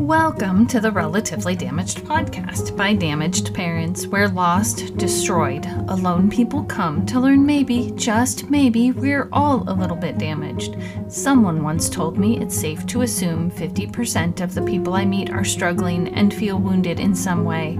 Welcome to the Relatively Damaged podcast by damaged parents, where lost, destroyed, alone people come to learn maybe, just maybe, we're all a little bit damaged. Someone once told me it's safe to assume 50% of the people I meet are struggling and feel wounded in some way.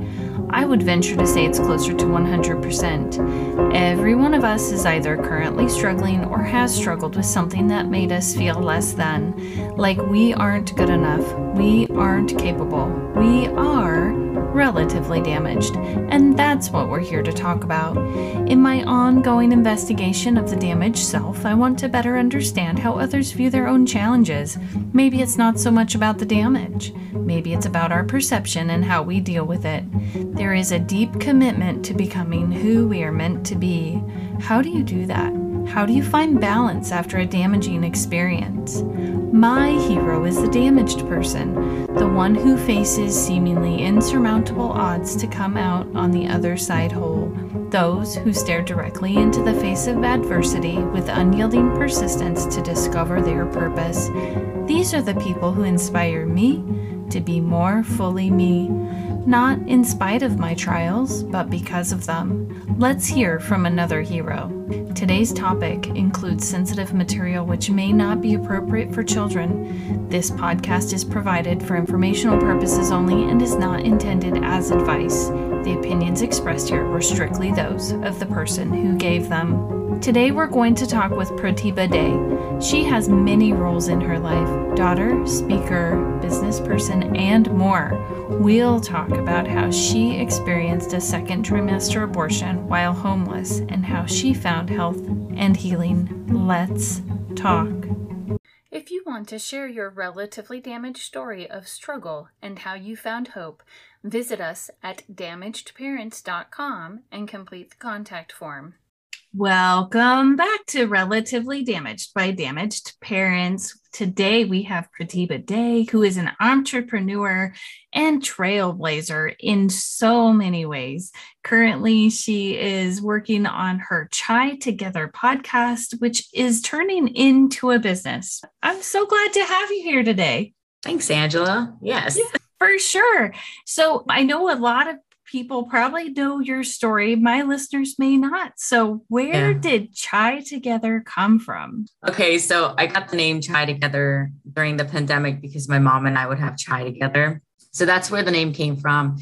I would venture to say it's closer to 100%. Every one of us is either currently struggling or has struggled with something that made us feel less than, like we aren't good enough, we aren't capable, we are relatively damaged, and that's what we're here to talk about. In my ongoing investigation of the damaged self, I want to better understand how others view their own challenges. Maybe it's not so much about the damage, maybe it's about our perception and how we deal with it. There is a deep commitment to becoming who we are meant to be. How do you do that? How do you find balance after a damaging experience? My hero is the damaged person, the one who faces seemingly insurmountable odds to come out on the other side whole. Those who stare directly into the face of adversity with unyielding persistence to discover their purpose. These are the people who inspire me to be more fully me, not in spite of my trials, but because of them. Let's hear from another hero. Today's topic includes sensitive material which may not be appropriate for children. This podcast is provided for informational purposes only and is not intended as advice. The opinions expressed here were strictly those of the person who gave them. Today we're going to talk with Pratibha Day. She has many roles in her life daughter, speaker, business person, and more. We'll talk about how she experienced a second trimester abortion while homeless and how she found health and healing. Let's talk. If you want to share your relatively damaged story of struggle and how you found hope, visit us at damagedparents.com and complete the contact form. Welcome back to Relatively Damaged by Damaged Parents. Today we have Pratibha Day, who is an entrepreneur and trailblazer in so many ways. Currently, she is working on her Chai Together podcast, which is turning into a business. I'm so glad to have you here today. Thanks, Angela. Yes. Yeah, for sure. So I know a lot of people probably know your story. My listeners may not. So, where yeah. did Chai Together come from? Okay, so I got the name Chai Together during the pandemic because my mom and I would have chai together. So, that's where the name came from.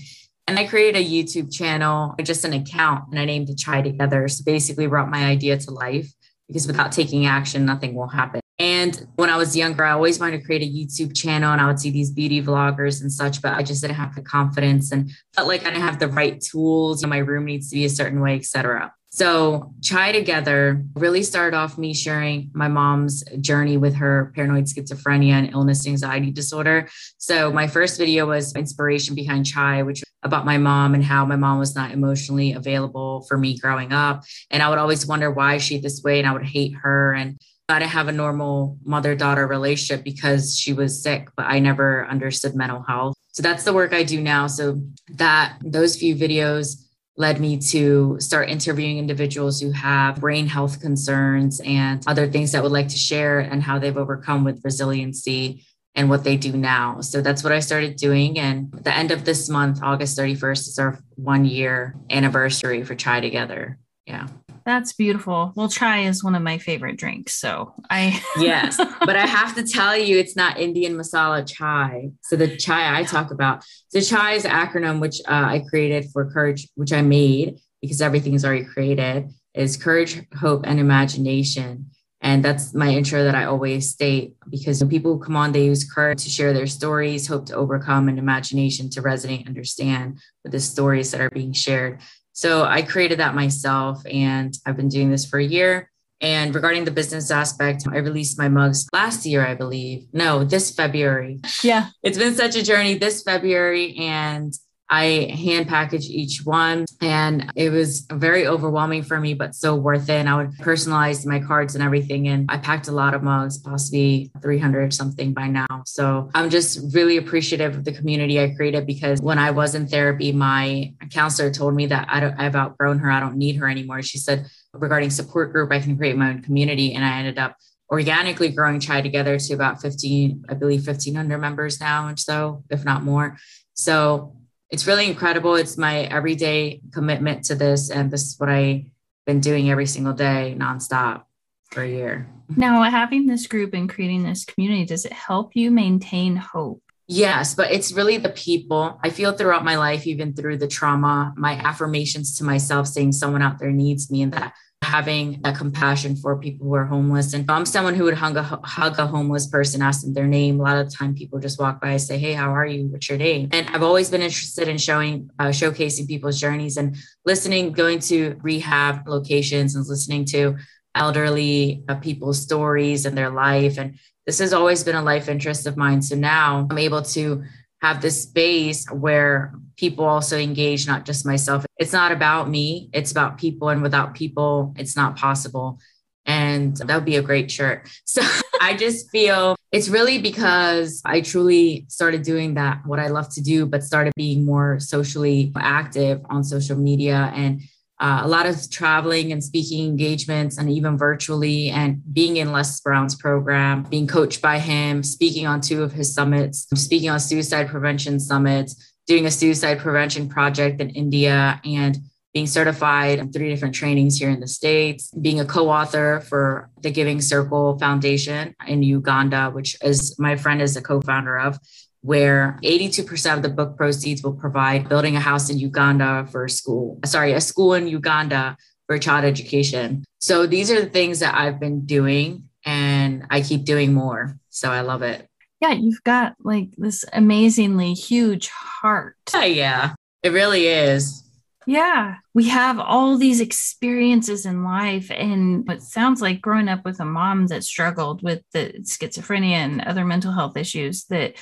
And I created a YouTube channel, just an account, and I named it Chai Together. So, basically, brought my idea to life because without taking action, nothing will happen. And when I was younger, I always wanted to create a YouTube channel and I would see these beauty vloggers and such, but I just didn't have the confidence and felt like I didn't have the right tools. my room needs to be a certain way, etc. So Chai Together really started off me sharing my mom's journey with her paranoid schizophrenia and illness anxiety disorder. So my first video was inspiration behind Chai, which about my mom and how my mom was not emotionally available for me growing up. And I would always wonder why she this way and I would hate her. And I didn't have a normal mother daughter relationship because she was sick, but I never understood mental health. So that's the work I do now. So that those few videos led me to start interviewing individuals who have brain health concerns and other things that would like to share and how they've overcome with resiliency and what they do now. So that's what I started doing. And the end of this month, August 31st, is our one year anniversary for Chai Together. Yeah. That's beautiful. Well, chai is one of my favorite drinks. So I. yes. But I have to tell you, it's not Indian masala chai. So the chai I talk about, the chai is acronym which uh, I created for courage, which I made because everything's already created, is courage, hope, and imagination. And that's my intro that I always state because when people come on, they use courage to share their stories, hope to overcome, and imagination to resonate, understand with the stories that are being shared. So I created that myself and I've been doing this for a year. And regarding the business aspect, I released my mugs last year, I believe. No, this February. Yeah. It's been such a journey this February. And I hand packaged each one and it was very overwhelming for me, but so worth it. And I would personalize my cards and everything. And I packed a lot of mugs, possibly 300 something by now. So I'm just really appreciative of the community I created because when I was in therapy, my counselor told me that I don't, I've outgrown her. I don't need her anymore. She said, regarding support group, I can create my own community. And I ended up organically growing Chai Together to about 15, I believe 1500 members now and so, if not more. So it's really incredible. It's my everyday commitment to this. And this is what I've been doing every single day nonstop for a year. Now, having this group and creating this community, does it help you maintain hope? Yes, but it's really the people. I feel throughout my life, even through the trauma, my affirmations to myself saying someone out there needs me and that having that compassion for people who are homeless. And I'm someone who would hug a, hug a homeless person, ask them their name. A lot of the time people just walk by and say, Hey, how are you? What's your name? And I've always been interested in showing, uh, showcasing people's journeys and listening, going to rehab locations and listening to elderly uh, people's stories and their life. And this has always been a life interest of mine. So now I'm able to have this space where people also engage, not just myself. It's not about me, it's about people. And without people, it's not possible. And that would be a great shirt. So I just feel it's really because I truly started doing that, what I love to do, but started being more socially active on social media and uh, a lot of traveling and speaking engagements and even virtually and being in les brown's program being coached by him speaking on two of his summits speaking on suicide prevention summits doing a suicide prevention project in india and being certified in three different trainings here in the states being a co-author for the giving circle foundation in uganda which is my friend is a co-founder of where 82% of the book proceeds will provide building a house in Uganda for a school, sorry, a school in Uganda for child education. So these are the things that I've been doing and I keep doing more. So I love it. Yeah, you've got like this amazingly huge heart. Oh, yeah, it really is. Yeah, we have all these experiences in life. And it sounds like growing up with a mom that struggled with the schizophrenia and other mental health issues that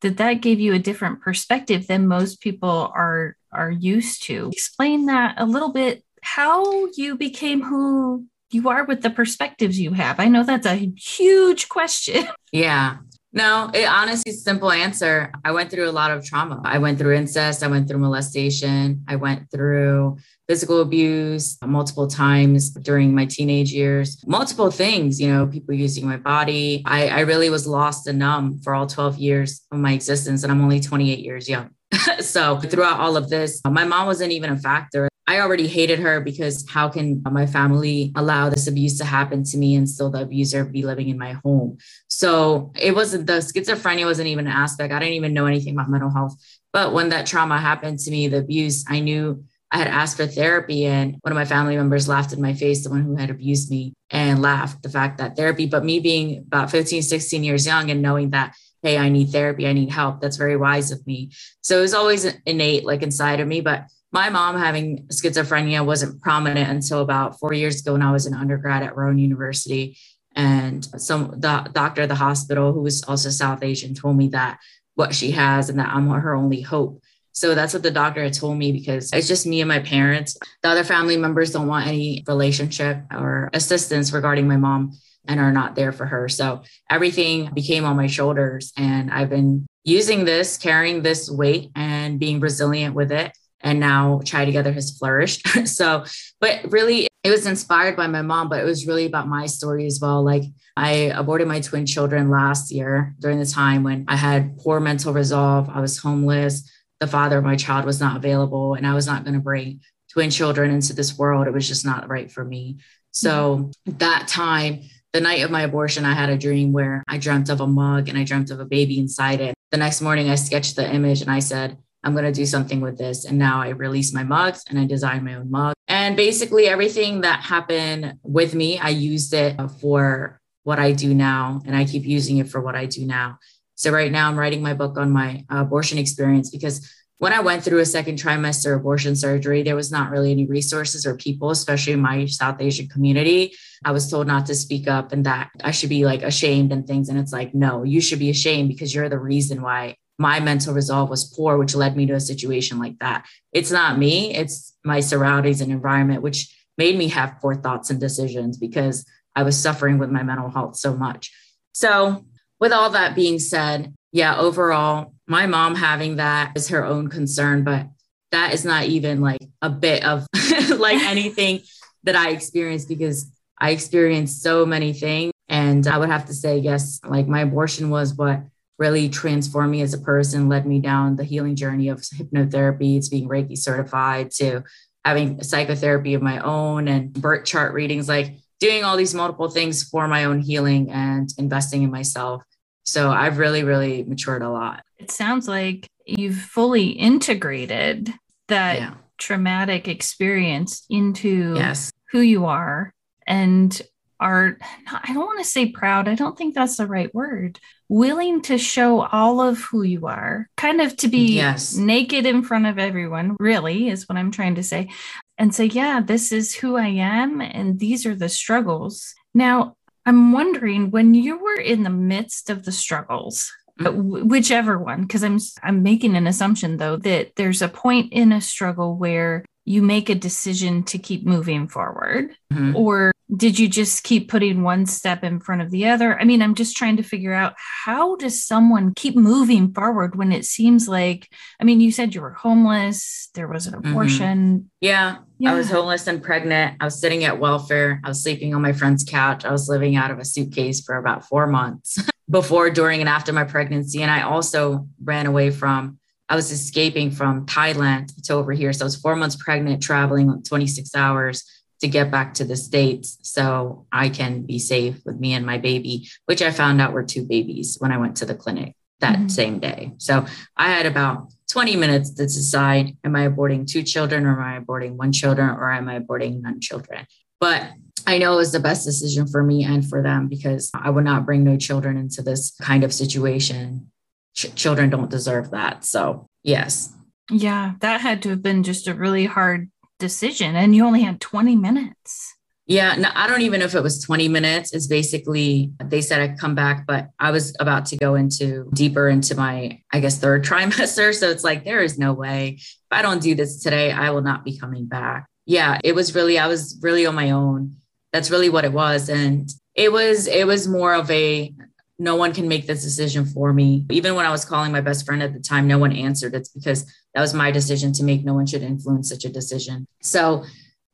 that that gave you a different perspective than most people are are used to explain that a little bit how you became who you are with the perspectives you have i know that's a huge question yeah no, it honestly simple answer. I went through a lot of trauma. I went through incest, I went through molestation, I went through physical abuse multiple times during my teenage years, multiple things, you know, people using my body. I, I really was lost and numb for all 12 years of my existence, and I'm only 28 years young. so throughout all of this, my mom wasn't even a factor. I already hated her because how can my family allow this abuse to happen to me and still the abuser be living in my home? So it wasn't the schizophrenia wasn't even an aspect. I didn't even know anything about mental health. But when that trauma happened to me, the abuse, I knew I had asked for therapy, and one of my family members laughed in my face, the one who had abused me, and laughed the fact that therapy. But me being about 15, 16 years young and knowing that, hey, I need therapy, I need help, that's very wise of me. So it was always innate, like inside of me. But my mom having schizophrenia wasn't prominent until about four years ago when I was an undergrad at Rowan University. And some the doctor at the hospital, who was also South Asian, told me that what she has and that I'm her only hope. So that's what the doctor had told me because it's just me and my parents. The other family members don't want any relationship or assistance regarding my mom and are not there for her. So everything became on my shoulders. And I've been using this, carrying this weight and being resilient with it and now Chai Together has flourished. so, but really, it was inspired by my mom, but it was really about my story as well. Like, I aborted my twin children last year during the time when I had poor mental resolve. I was homeless. The father of my child was not available, and I was not going to bring twin children into this world. It was just not right for me. So, mm-hmm. that time, the night of my abortion, I had a dream where I dreamt of a mug and I dreamt of a baby inside it. The next morning, I sketched the image and I said, I'm going to do something with this. And now I release my mugs and I design my own mug. And basically, everything that happened with me, I used it for what I do now. And I keep using it for what I do now. So, right now, I'm writing my book on my uh, abortion experience because when I went through a second trimester abortion surgery, there was not really any resources or people, especially in my South Asian community. I was told not to speak up and that I should be like ashamed and things. And it's like, no, you should be ashamed because you're the reason why my mental resolve was poor, which led me to a situation like that. It's not me, it's my surroundings and environment, which made me have poor thoughts and decisions because I was suffering with my mental health so much. So, with all that being said, yeah, overall, my mom having that is her own concern, but that is not even like a bit of like anything that I experienced because I experienced so many things And I would have to say, yes, like my abortion was what really transformed me as a person, led me down the healing journey of hypnotherapy to being Reiki certified to having psychotherapy of my own and birth chart readings, like doing all these multiple things for my own healing and investing in myself. So I've really, really matured a lot. It sounds like you've fully integrated that yeah. traumatic experience into yes. who you are and are I don't want to say proud. I don't think that's the right word. Willing to show all of who you are, kind of to be yes. naked in front of everyone, really, is what I'm trying to say. And say, yeah, this is who I am, and these are the struggles. Now, I'm wondering when you were in the midst of the struggles, mm-hmm. whichever one, because I'm I'm making an assumption though that there's a point in a struggle where you make a decision to keep moving forward? Mm-hmm. or did you just keep putting one step in front of the other? I mean i'm just trying to figure out how does someone keep moving forward when it seems like i mean you said you were homeless there was an mm-hmm. abortion. Mm-hmm. yeah, yeah i was homeless and pregnant. I was sitting at welfare. I was sleeping on my friend's couch. I was living out of a suitcase for about four months before during and after my pregnancy. And i also ran away from I was escaping from Thailand to over here. So I was four months pregnant, traveling 26 hours to get back to the States so I can be safe with me and my baby, which I found out were two babies when I went to the clinic that mm-hmm. same day. So I had about 20 minutes to decide am I aborting two children or am I aborting one children or am I aborting none children? But I know it was the best decision for me and for them because I would not bring no children into this kind of situation ch- children don't deserve that. So, yes. Yeah, that had to have been just a really hard decision. And you only had 20 minutes. Yeah, no, I don't even know if it was 20 minutes. It's basically, they said I'd come back, but I was about to go into deeper into my, I guess, third trimester. So it's like, there is no way. If I don't do this today, I will not be coming back. Yeah, it was really, I was really on my own. That's really what it was. And it was, it was more of a, no one can make this decision for me. Even when I was calling my best friend at the time, no one answered. It's because that was my decision to make. No one should influence such a decision. So,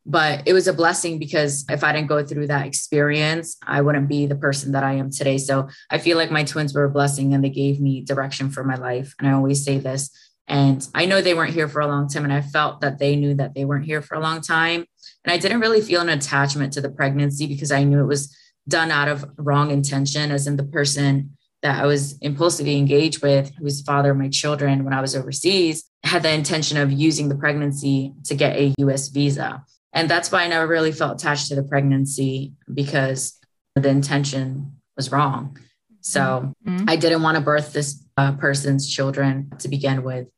but it was a blessing because if I didn't go through that experience, I wouldn't be the person that I am today. So I feel like my twins were a blessing and they gave me direction for my life. And I always say this. And I know they weren't here for a long time. And I felt that they knew that they weren't here for a long time. And I didn't really feel an attachment to the pregnancy because I knew it was done out of wrong intention, as in the person that I was impulsively engaged with, who's father of my children when I was overseas, had the intention of using the pregnancy to get a US visa. And that's why I never really felt attached to the pregnancy because the intention was wrong. So mm-hmm. I didn't want to birth this uh, person's children to begin with.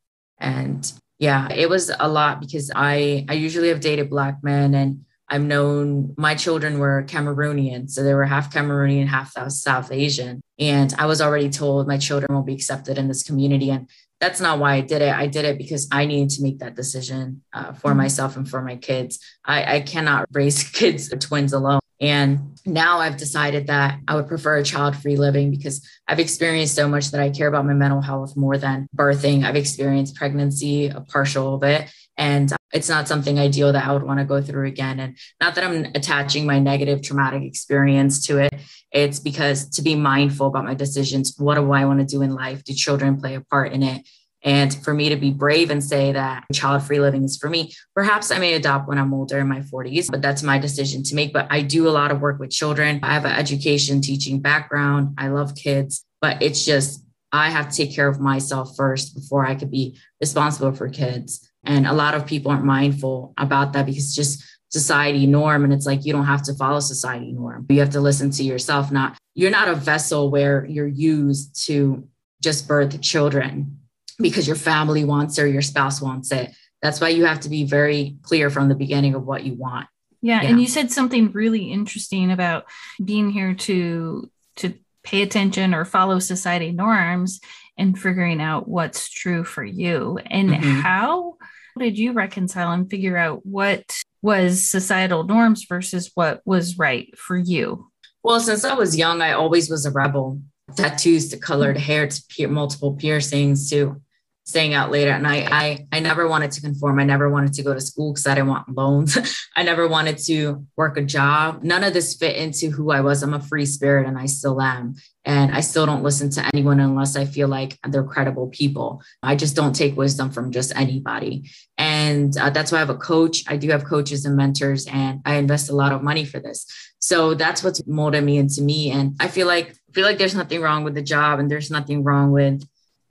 And yeah, it was a lot because I I usually have dated black men and I've known my children were Cameroonian, so they were half Cameroonian, half South Asian. And I was already told my children will be accepted in this community. And that's not why I did it. I did it because I needed to make that decision uh, for mm-hmm. myself and for my kids. I, I cannot raise kids or twins alone. And now I've decided that I would prefer a child free living because I've experienced so much that I care about my mental health more than birthing. I've experienced pregnancy, a partial of it, and it's not something ideal that I would want to go through again. And not that I'm attaching my negative traumatic experience to it. It's because to be mindful about my decisions. What do I want to do in life? Do children play a part in it? And for me to be brave and say that child free living is for me, perhaps I may adopt when I'm older in my 40s, but that's my decision to make. But I do a lot of work with children. I have an education teaching background. I love kids, but it's just, I have to take care of myself first before I could be responsible for kids. And a lot of people aren't mindful about that because just society norm. And it's like, you don't have to follow society norm. You have to listen to yourself. Not, you're not a vessel where you're used to just birth children because your family wants it or your spouse wants it. That's why you have to be very clear from the beginning of what you want. Yeah, yeah. And you said something really interesting about being here to, to pay attention or follow society norms and figuring out what's true for you and mm-hmm. how did you reconcile and figure out what was societal norms versus what was right for you well since i was young i always was a rebel tattoos to colored hair to multiple piercings to staying out late at night. I, I never wanted to conform. I never wanted to go to school because I didn't want loans. I never wanted to work a job. None of this fit into who I was. I'm a free spirit and I still am. And I still don't listen to anyone unless I feel like they're credible people. I just don't take wisdom from just anybody. And uh, that's why I have a coach. I do have coaches and mentors, and I invest a lot of money for this. So that's what's molded me into me. And I feel like feel like there's nothing wrong with the job, and there's nothing wrong with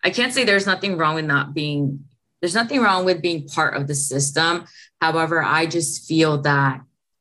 I can't say there's nothing wrong with not being, there's nothing wrong with being part of the system. However, I just feel that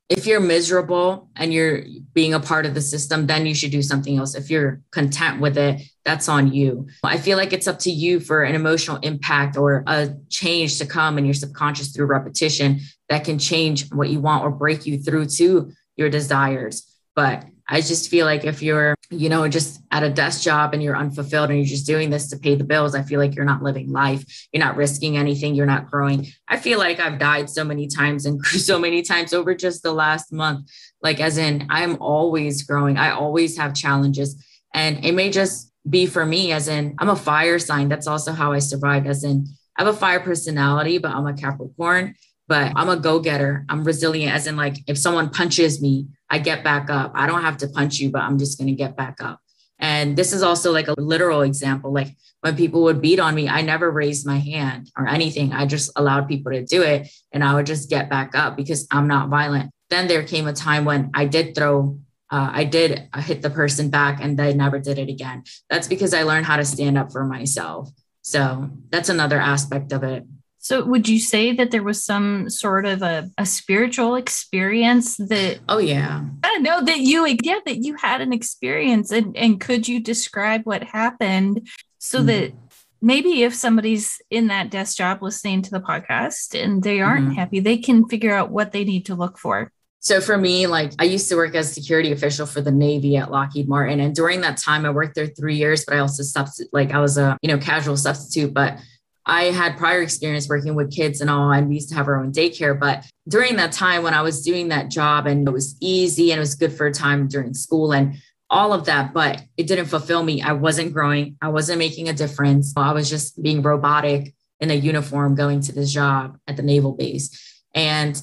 if you're miserable and you're being a part of the system, then you should do something else. If you're content with it, that's on you. I feel like it's up to you for an emotional impact or a change to come in your subconscious through repetition that can change what you want or break you through to your desires. But I just feel like if you're, you know, just at a desk job and you're unfulfilled and you're just doing this to pay the bills, I feel like you're not living life. You're not risking anything. You're not growing. I feel like I've died so many times and so many times over just the last month. Like, as in, I'm always growing. I always have challenges. And it may just be for me, as in, I'm a fire sign. That's also how I survived, as in, I have a fire personality, but I'm a Capricorn but I'm a go getter. I'm resilient, as in, like, if someone punches me, I get back up. I don't have to punch you, but I'm just going to get back up. And this is also like a literal example. Like when people would beat on me, I never raised my hand or anything. I just allowed people to do it and I would just get back up because I'm not violent. Then there came a time when I did throw, uh, I did hit the person back and they never did it again. That's because I learned how to stand up for myself. So that's another aspect of it. So, would you say that there was some sort of a, a spiritual experience that? Oh yeah, I know that you yeah that you had an experience, and and could you describe what happened so mm-hmm. that maybe if somebody's in that desk job listening to the podcast and they aren't mm-hmm. happy, they can figure out what they need to look for. So for me, like I used to work as security official for the Navy at Lockheed Martin, and during that time, I worked there three years. But I also substitute, like I was a you know casual substitute, but I had prior experience working with kids and all, and we used to have our own daycare. But during that time when I was doing that job and it was easy and it was good for a time during school and all of that, but it didn't fulfill me. I wasn't growing, I wasn't making a difference. I was just being robotic in a uniform going to this job at the naval base. And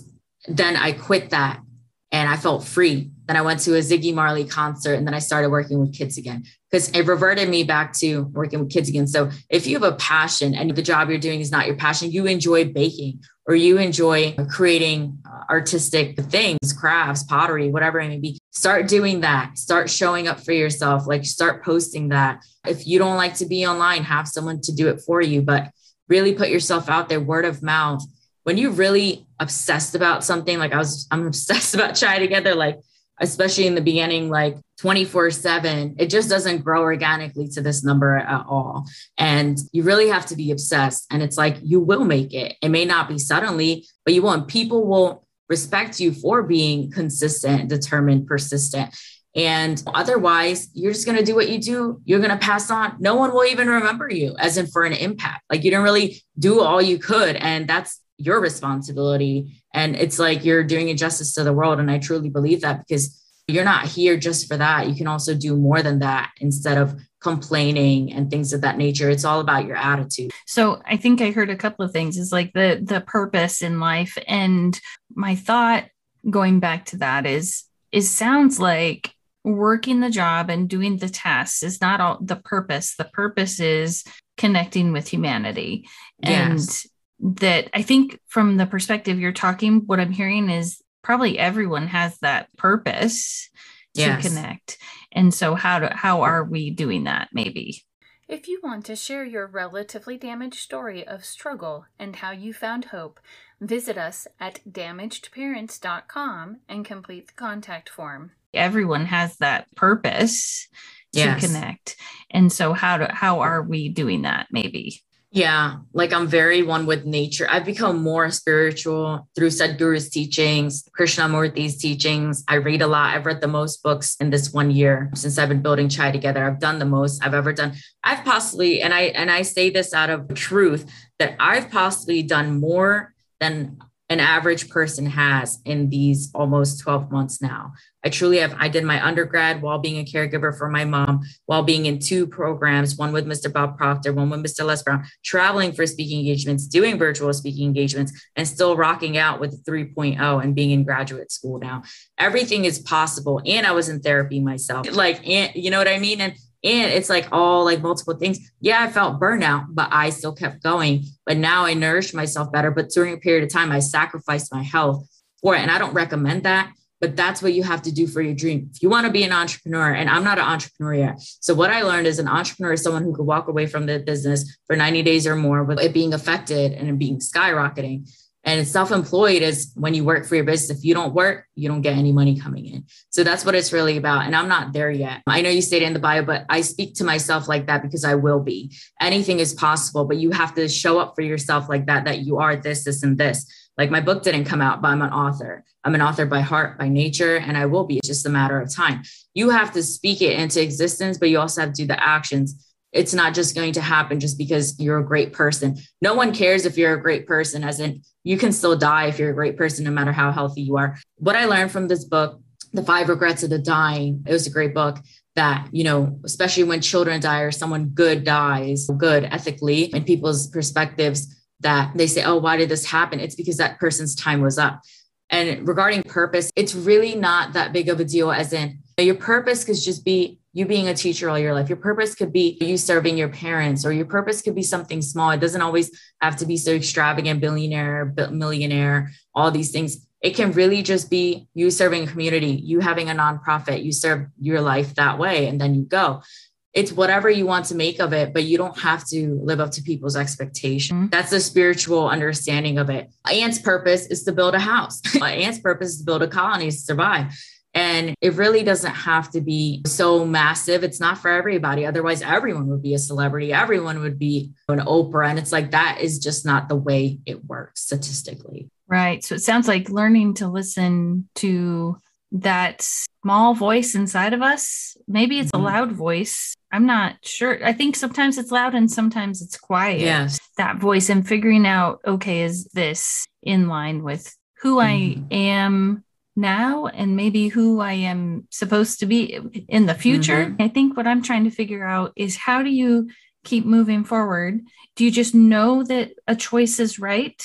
then I quit that and I felt free. Then I went to a Ziggy Marley concert and then I started working with kids again because it reverted me back to working with kids again. So if you have a passion and the job you're doing is not your passion, you enjoy baking or you enjoy creating uh, artistic things, crafts, pottery, whatever it may be, start doing that. Start showing up for yourself. Like start posting that. If you don't like to be online, have someone to do it for you, but really put yourself out there, word of mouth. When you're really obsessed about something, like I was, I'm obsessed about Chai Together, like especially in the beginning, like 24 7, it just doesn't grow organically to this number at all. And you really have to be obsessed. And it's like you will make it. It may not be suddenly, but you. And people won't respect you for being consistent, determined, persistent. And otherwise, you're just going to do what you do. You're going to pass on. No one will even remember you, as in for an impact. Like you didn't really do all you could. And that's your responsibility. And it's like you're doing injustice to the world. And I truly believe that because you're not here just for that. You can also do more than that instead of complaining and things of that nature. It's all about your attitude. So I think I heard a couple of things is like the the purpose in life. And my thought going back to that is is sounds like working the job and doing the tasks is not all the purpose. The purpose is connecting with humanity. Yes. And that I think from the perspective you're talking, what I'm hearing is probably everyone has that purpose yes. to connect. And so how do how are we doing that maybe? If you want to share your relatively damaged story of struggle and how you found hope, visit us at damagedparents.com and complete the contact form. Everyone has that purpose to connect. And so how do how are we doing that maybe? Yeah, like I'm very one with nature. I've become more spiritual through Sadhguru's teachings, Krishnamurti's teachings. I read a lot. I've read the most books in this one year since I've been building Chai together. I've done the most I've ever done. I've possibly, and I and I say this out of truth, that I've possibly done more than an average person has in these almost 12 months now. I truly have. I did my undergrad while being a caregiver for my mom, while being in two programs, one with Mr. Bob Proctor, one with Mr. Les Brown, traveling for speaking engagements, doing virtual speaking engagements, and still rocking out with 3.0 and being in graduate school now. Everything is possible. And I was in therapy myself. Like, and, you know what I mean? And and it's like all like multiple things. Yeah, I felt burnout, but I still kept going. But now I nourished myself better. But during a period of time, I sacrificed my health for it. And I don't recommend that, but that's what you have to do for your dream. If you want to be an entrepreneur, and I'm not an entrepreneur yet. So what I learned is an entrepreneur is someone who could walk away from the business for 90 days or more with it being affected and it being skyrocketing. And self-employed is when you work for your business. If you don't work, you don't get any money coming in. So that's what it's really about. And I'm not there yet. I know you stated in the bio, but I speak to myself like that because I will be. Anything is possible, but you have to show up for yourself like that, that you are this, this, and this. Like my book didn't come out, but I'm an author. I'm an author by heart, by nature, and I will be. It's just a matter of time. You have to speak it into existence, but you also have to do the actions it's not just going to happen just because you're a great person. No one cares if you're a great person, as in you can still die if you're a great person, no matter how healthy you are. What I learned from this book, The Five Regrets of the Dying, it was a great book that, you know, especially when children die or someone good dies, good ethically, and people's perspectives that they say, oh, why did this happen? It's because that person's time was up. And regarding purpose, it's really not that big of a deal, as in your purpose could just be you being a teacher all your life. Your purpose could be you serving your parents, or your purpose could be something small. It doesn't always have to be so extravagant, billionaire, millionaire, all these things. It can really just be you serving a community, you having a nonprofit, you serve your life that way, and then you go. It's whatever you want to make of it, but you don't have to live up to people's expectations. Mm-hmm. That's the spiritual understanding of it. Ant's purpose is to build a house. Ant's purpose is to build a colony to survive. And it really doesn't have to be so massive. It's not for everybody. Otherwise, everyone would be a celebrity. Everyone would be an Oprah. And it's like that is just not the way it works statistically. Right. So it sounds like learning to listen to that small voice inside of us. Maybe it's mm-hmm. a loud voice. I'm not sure. I think sometimes it's loud and sometimes it's quiet. Yes. That voice and figuring out, okay, is this in line with who mm-hmm. I am now and maybe who I am supposed to be in the future. Mm-hmm. I think what I'm trying to figure out is how do you keep moving forward? Do you just know that a choice is right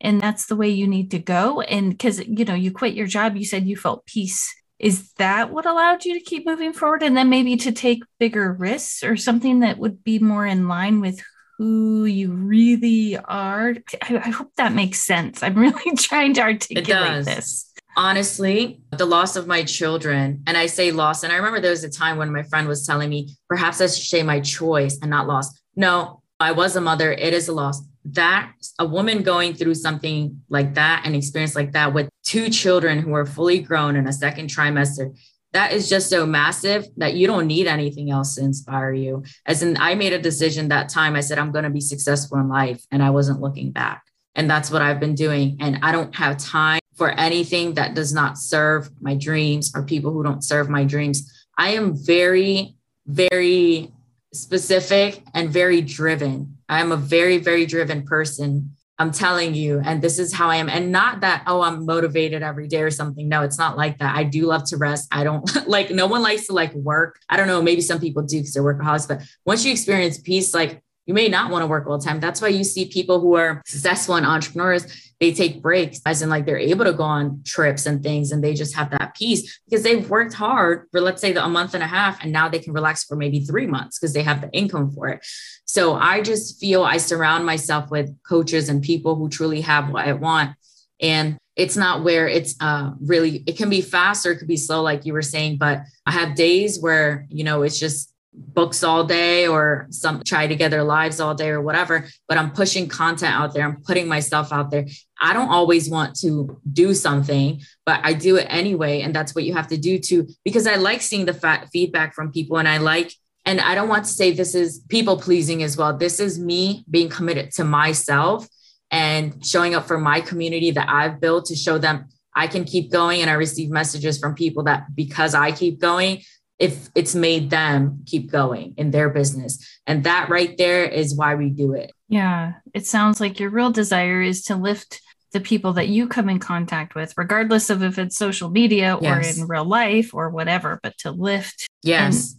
and that's the way you need to go? And because, you know, you quit your job, you said you felt peace. Is that what allowed you to keep moving forward and then maybe to take bigger risks or something that would be more in line with who you really are? I, I hope that makes sense. I'm really trying to articulate this honestly, the loss of my children, and I say loss, and I remember there was a time when my friend was telling me, perhaps I should say my choice and not loss. No, I was a mother. It is a loss. That a woman going through something like that, an experience like that with two children who are fully grown in a second trimester, that is just so massive that you don't need anything else to inspire you. As in, I made a decision that time. I said, I'm going to be successful in life, and I wasn't looking back. And that's what I've been doing. And I don't have time for anything that does not serve my dreams or people who don't serve my dreams. I am very, very specific and very driven. I'm a very, very driven person. I'm telling you, and this is how I am. And not that, oh, I'm motivated every day or something. No, it's not like that. I do love to rest. I don't like, no one likes to like work. I don't know, maybe some people do because they're workaholics, but once you experience peace, like you may not want to work all the time. That's why you see people who are successful and entrepreneurs, they take breaks, as in like they're able to go on trips and things, and they just have that peace because they've worked hard for let's say the, a month and a half, and now they can relax for maybe three months because they have the income for it. So I just feel I surround myself with coaches and people who truly have what I want. And it's not where it's uh, really, it can be fast or it could be slow, like you were saying, but I have days where, you know, it's just books all day or some Chai Together lives all day or whatever but i'm pushing content out there i'm putting myself out there i don't always want to do something but i do it anyway and that's what you have to do too because i like seeing the feedback from people and i like and i don't want to say this is people pleasing as well this is me being committed to myself and showing up for my community that i've built to show them I can keep going. And I receive messages from people that because I keep going, if it's made them keep going in their business. And that right there is why we do it. Yeah. It sounds like your real desire is to lift the people that you come in contact with, regardless of if it's social media or in real life or whatever, but to lift. Yes.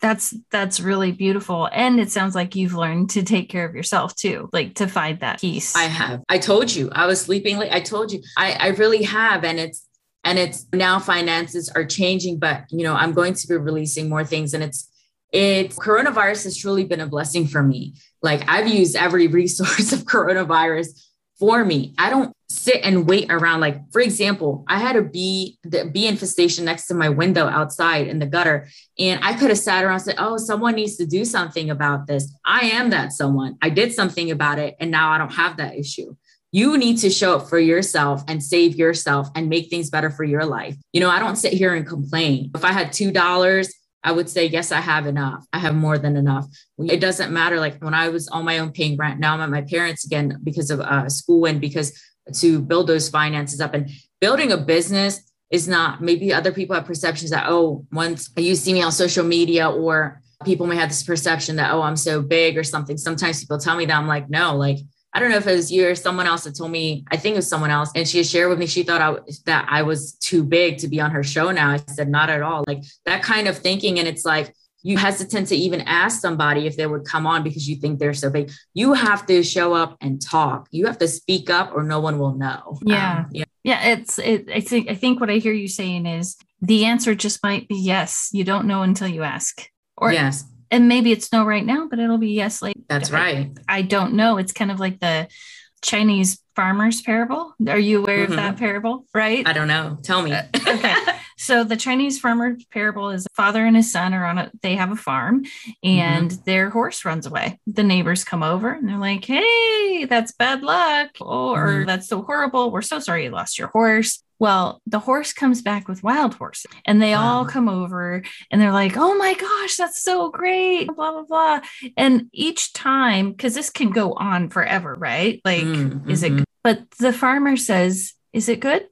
That's that's really beautiful. And it sounds like you've learned to take care of yourself too, like to find that peace. I have. I told you I was sleeping late. I told you I, I really have. And it's, and it's now finances are changing, but you know, I'm going to be releasing more things and it's, it's coronavirus has truly been a blessing for me. Like I've used every resource of coronavirus for me. I don't sit and wait around. Like, for example, I had a bee, the bee infestation next to my window outside in the gutter. And I could have sat around and said, Oh, someone needs to do something about this. I am that someone. I did something about it. And now I don't have that issue. You need to show up for yourself and save yourself and make things better for your life. You know, I don't sit here and complain. If I had $2, I would say, yes, I have enough. I have more than enough. It doesn't matter. Like when I was on my own paying rent, now I'm at my parents again because of uh, school and because to build those finances up and building a business is not maybe other people have perceptions that, oh, once you see me on social media or people may have this perception that, oh, I'm so big or something. Sometimes people tell me that I'm like, no, like, I don't know if it was you or someone else that told me, I think it was someone else. And she shared with me, she thought I, that I was too big to be on her show now. I said, not at all. Like that kind of thinking. And it's like, you hesitant to even ask somebody if they would come on because you think they're so big. You have to show up and talk. You have to speak up or no one will know. Yeah. Um, yeah. Yeah, it's it, I think I think what I hear you saying is the answer just might be yes. You don't know until you ask. Or yes, and maybe it's no right now, but it'll be yes later. that's I- right. I don't know. It's kind of like the Chinese farmers parable. Are you aware Mhm. of that parable? Right? I don't know. Tell me. okay. So the Chinese farmer parable is a father and his son are on a they have a farm and their horse runs away. The neighbors come over and they're like, "Hey, that's bad luck." Or Mhm. that's so horrible. We're so sorry you lost your horse. Well, the horse comes back with wild horses and they all come over and they're like, "Oh my gosh, that's so great." blah blah blah. And each time cuz this can go on forever, right? Like Mm, is it mhm. good? But the farmer says, Is it good?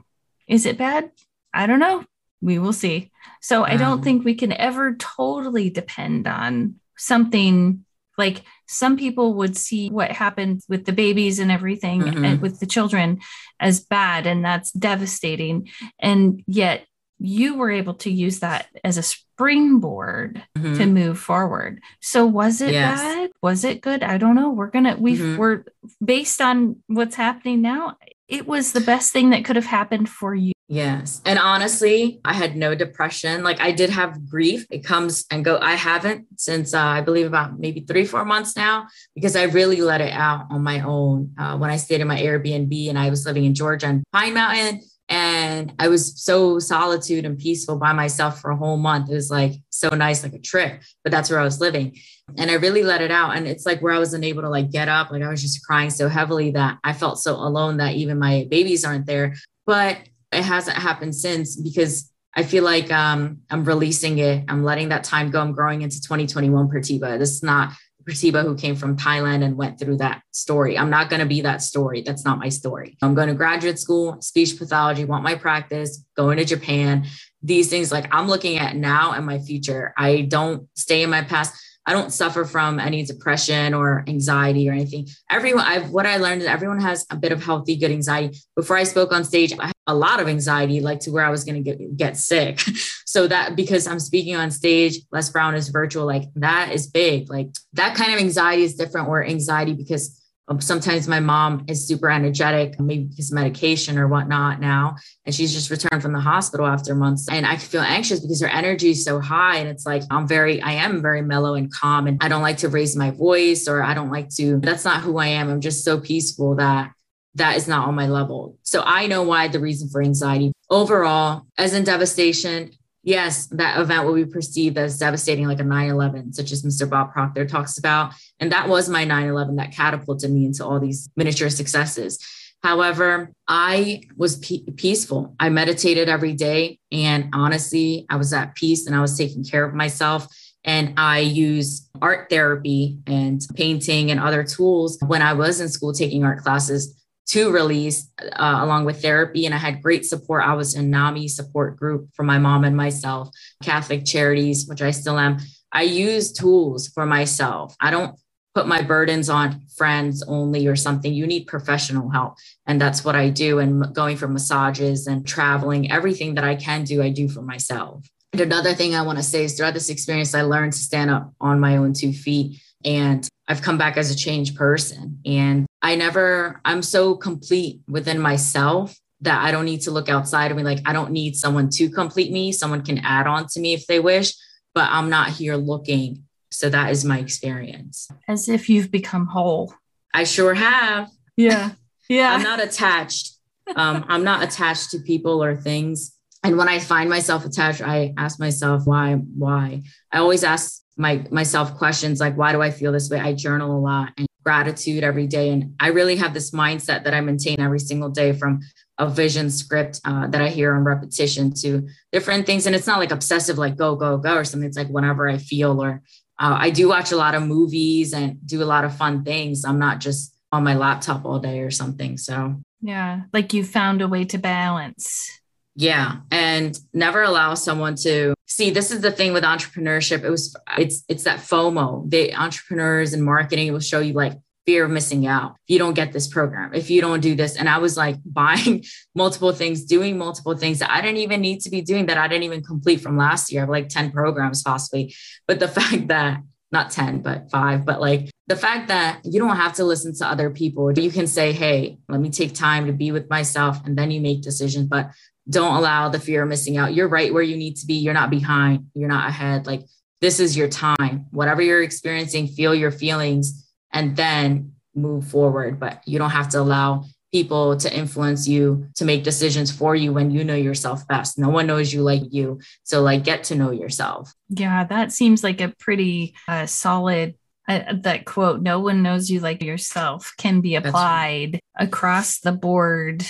Is it bad? I don't know. We will see. So I don't think we can ever totally depend on something like some people would see what happened with the babies and everything Mhm. and with the children as bad and that's devastating. And yet you were able to use that as a springboard Mhm. to move forward. So was it Yes. bad? Was it good? I don't know. We're gonna we Mhm. we're based on what's happening now. It was the best thing that could have happened for you. Yes. And honestly, I had no depression. Like I did have grief. It comes and go. I haven't since uh, I believe about maybe three, four months now, because I really let it out on my own uh, when I stayed in my Airbnb and I was living in Georgia and Pine Mountain. And I was so solitude and peaceful by myself for a whole month. It was like so nice, like a trip, but that's where I was living. And I really let it out. And it's like where I wasn't able to like get up. Like I was just crying so heavily that I felt so alone that even my babies aren't there. But it hasn't happened since because I feel like um, I'm releasing it. I'm letting that time go. I'm growing into 2021 Pratibha. This is not Pratibha who came from Thailand and went through that story. I'm not going to be that story. That's not my story. I'm going to graduate school, speech pathology, want my practice, going to Japan. These things like I'm looking at now and my future. I don't stay in my past. I don't suffer from any depression or anxiety or anything. Everyone, I've what I learned is everyone has a bit of healthy, good anxiety. Before I spoke on stage, I a lot of anxiety, like to where I was going to get get sick. So that because I'm speaking on stage, Les Brown is virtual, like that is big. Like that kind of anxiety is different. Or anxiety because um, sometimes my mom is super energetic, maybe because medication or whatnot now, and she's just returned from the hospital after months. And I feel anxious because her energy is so high. And it's like, I'm very, I am very mellow and calm. And I don't like to raise my voice or I don't like to, that's not who I am. I'm just so peaceful that that is not on my level. So I know why the reason for anxiety. Overall, as in devastation, yes, that event will be perceived as devastating, like a 9 11, such as Mr. Bob Proctor talks about. And that was my 9 11 that catapulted me into all these miniature successes. However, I was pe- peaceful. I meditated every day. And honestly, I was at peace and I was taking care of myself. And I used art therapy and painting and other tools when I was in school taking art classes to release uh, along with therapy. And I had great support. I was in NAMI support group for my mom and myself, Catholic Charities, which I still am. I use tools for myself. I don't put my burdens on friends only or something. You need professional help. And that's what I do. And going for massages and traveling, everything that I can do, I do for myself. And another thing I want to say is throughout this experience, I learned to stand up on my own two feet. And I've come back as a changed person. And I never, I'm so complete within myself that I don't need to look outside of me. Like, I don't need someone to complete me. Someone can add on to me if they wish, but I'm not here looking. So that is my experience. As if you've become whole. I sure have. Yeah. Yeah. I'm not attached. Um, I'm not attached to people or things. And when I find myself attached, I ask myself why, why. I always ask my myself questions like why do I feel this way? I journal a lot and gratitude every day. And I really have this mindset that I maintain every single day from a vision script uh, that I hear on repetition to different things. And it's not like obsessive, like go, go, go, or something. It's like whenever I feel, or uh, I do watch a lot of movies and do a lot of fun things. I'm not just on my laptop all day or something. So, yeah, like you found a way to balance. Yeah. And never allow someone to see this is the thing with entrepreneurship. It was, it's, it's that FOMO. The entrepreneurs and marketing will show you like, fear of missing out if you don't get this program, if you don't do this. And I was like buying multiple things, doing multiple things that I didn't even need to be doing that I didn't even complete from last year. I have like 10 programs possibly. But the fact that not 10, but five, but like the fact that you don't have to listen to other people. You can say, hey, let me take time to be with myself and then you make decisions. But don't allow the fear of missing out. You're right where you need to be. You're not behind. You're not ahead. Like this is your time. Whatever you're experiencing, feel your feelings and then move forward. But you don't have to allow people to influence you to make decisions for you when you know yourself best. No one knows you like you. So, like, get to know yourself. Yeah, that seems like a pretty uh, solid. Uh, that quote, no one knows you like yourself, can be applied right. across the board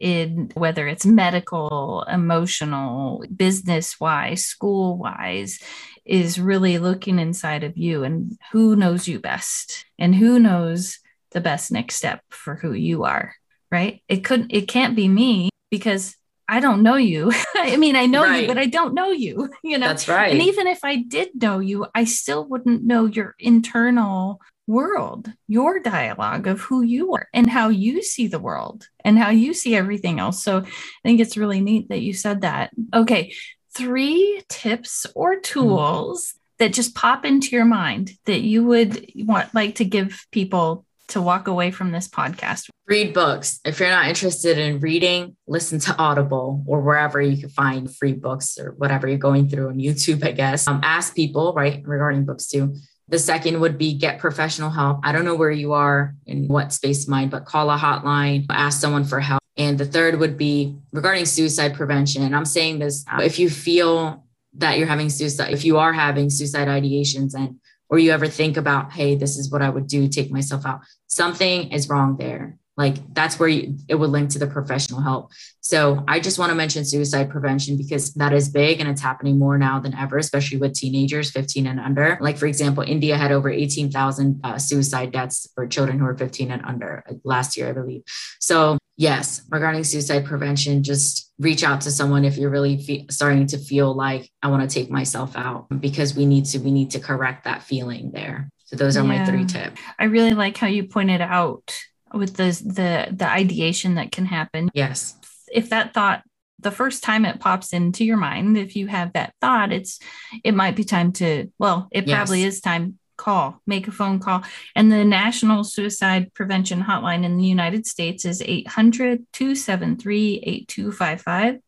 in whether it's medical, emotional, business wise, school wise is really looking inside of you and who knows you best and who knows the best next step for who you are right? It couldn't, it can't be me because i don't know you. I mean i know right. you but i don't know you you know? That's right. And even if i did know you i still wouldn't know your internal world your dialogue of who you are and how you see the world and how you see everything else so i think it's really neat that you said that okay three tips or hmm. tools that just pop into your mind that you would want like to give people to walk away from this podcast? Read books. If you're not interested in reading, listen to Audible or wherever you can find free books or whatever you're going through on YouTube, I guess. Um, ask people, right, regarding books too. The second would be get professional help. I don't know where you are in what space of mind, but call a hotline, ask someone for help. And the third would be regarding suicide prevention. And I'm saying this uh, if you feel that you're having suicide, if you are having suicide ideations and or you ever think about, hey, this is what I would do, take myself out, something is wrong there. Like that's where you, it would link to the professional help. So I just want to mention suicide prevention because that is big and it's happening more now than ever, especially with teenagers 15 and under. Like, for example, India had over 18,000 uh, suicide deaths for children who are 15 and under uh, last year, I believe. So yes, regarding suicide prevention, just reach out to someone if you're really fe- starting to feel like I want to take myself out because we need to we need to correct that feeling there. So those are yeah. my three tips. I really like how you pointed out with the the the ideation that can happen. Yes. If that thought the first time it pops into your mind, if you have that thought, it's it might be time to well, it yes. probably is time call, make a phone call. And the National Suicide Prevention Hotline in the United States is 800 273 8255.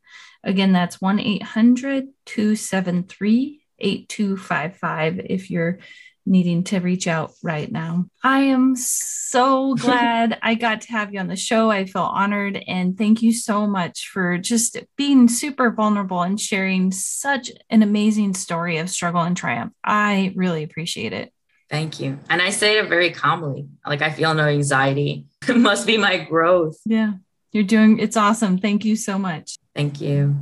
Again, that's 1 800 273 8255 if you're needing to reach out right now. I am so glad I got to have you on the show. I feel honored and thank you so much for just being super vulnerable and sharing such an amazing story of struggle and triumph. I really appreciate it. Thank you. And I say it very calmly. Like I feel no anxiety. It must be my growth. Yeah. You're doing it's awesome. Thank you so much. Thank you.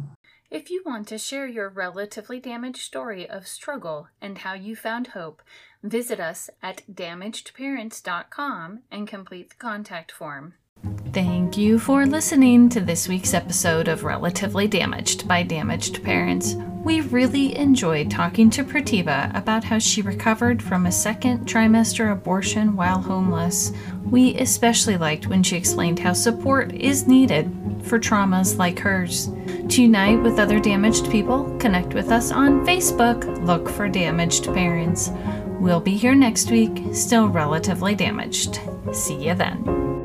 If you want to share your relatively damaged story of struggle and how you found hope, visit us at damagedparents.com and complete the contact form. Thank you for listening to this week's episode of Relatively Damaged by Damaged Parents. We really enjoyed talking to Pratibha about how she recovered from a second trimester abortion while homeless. We especially liked when she explained how support is needed for traumas like hers. To unite with other damaged people, connect with us on Facebook. Look for Damaged Parents. We'll be here next week, still relatively damaged. See you then.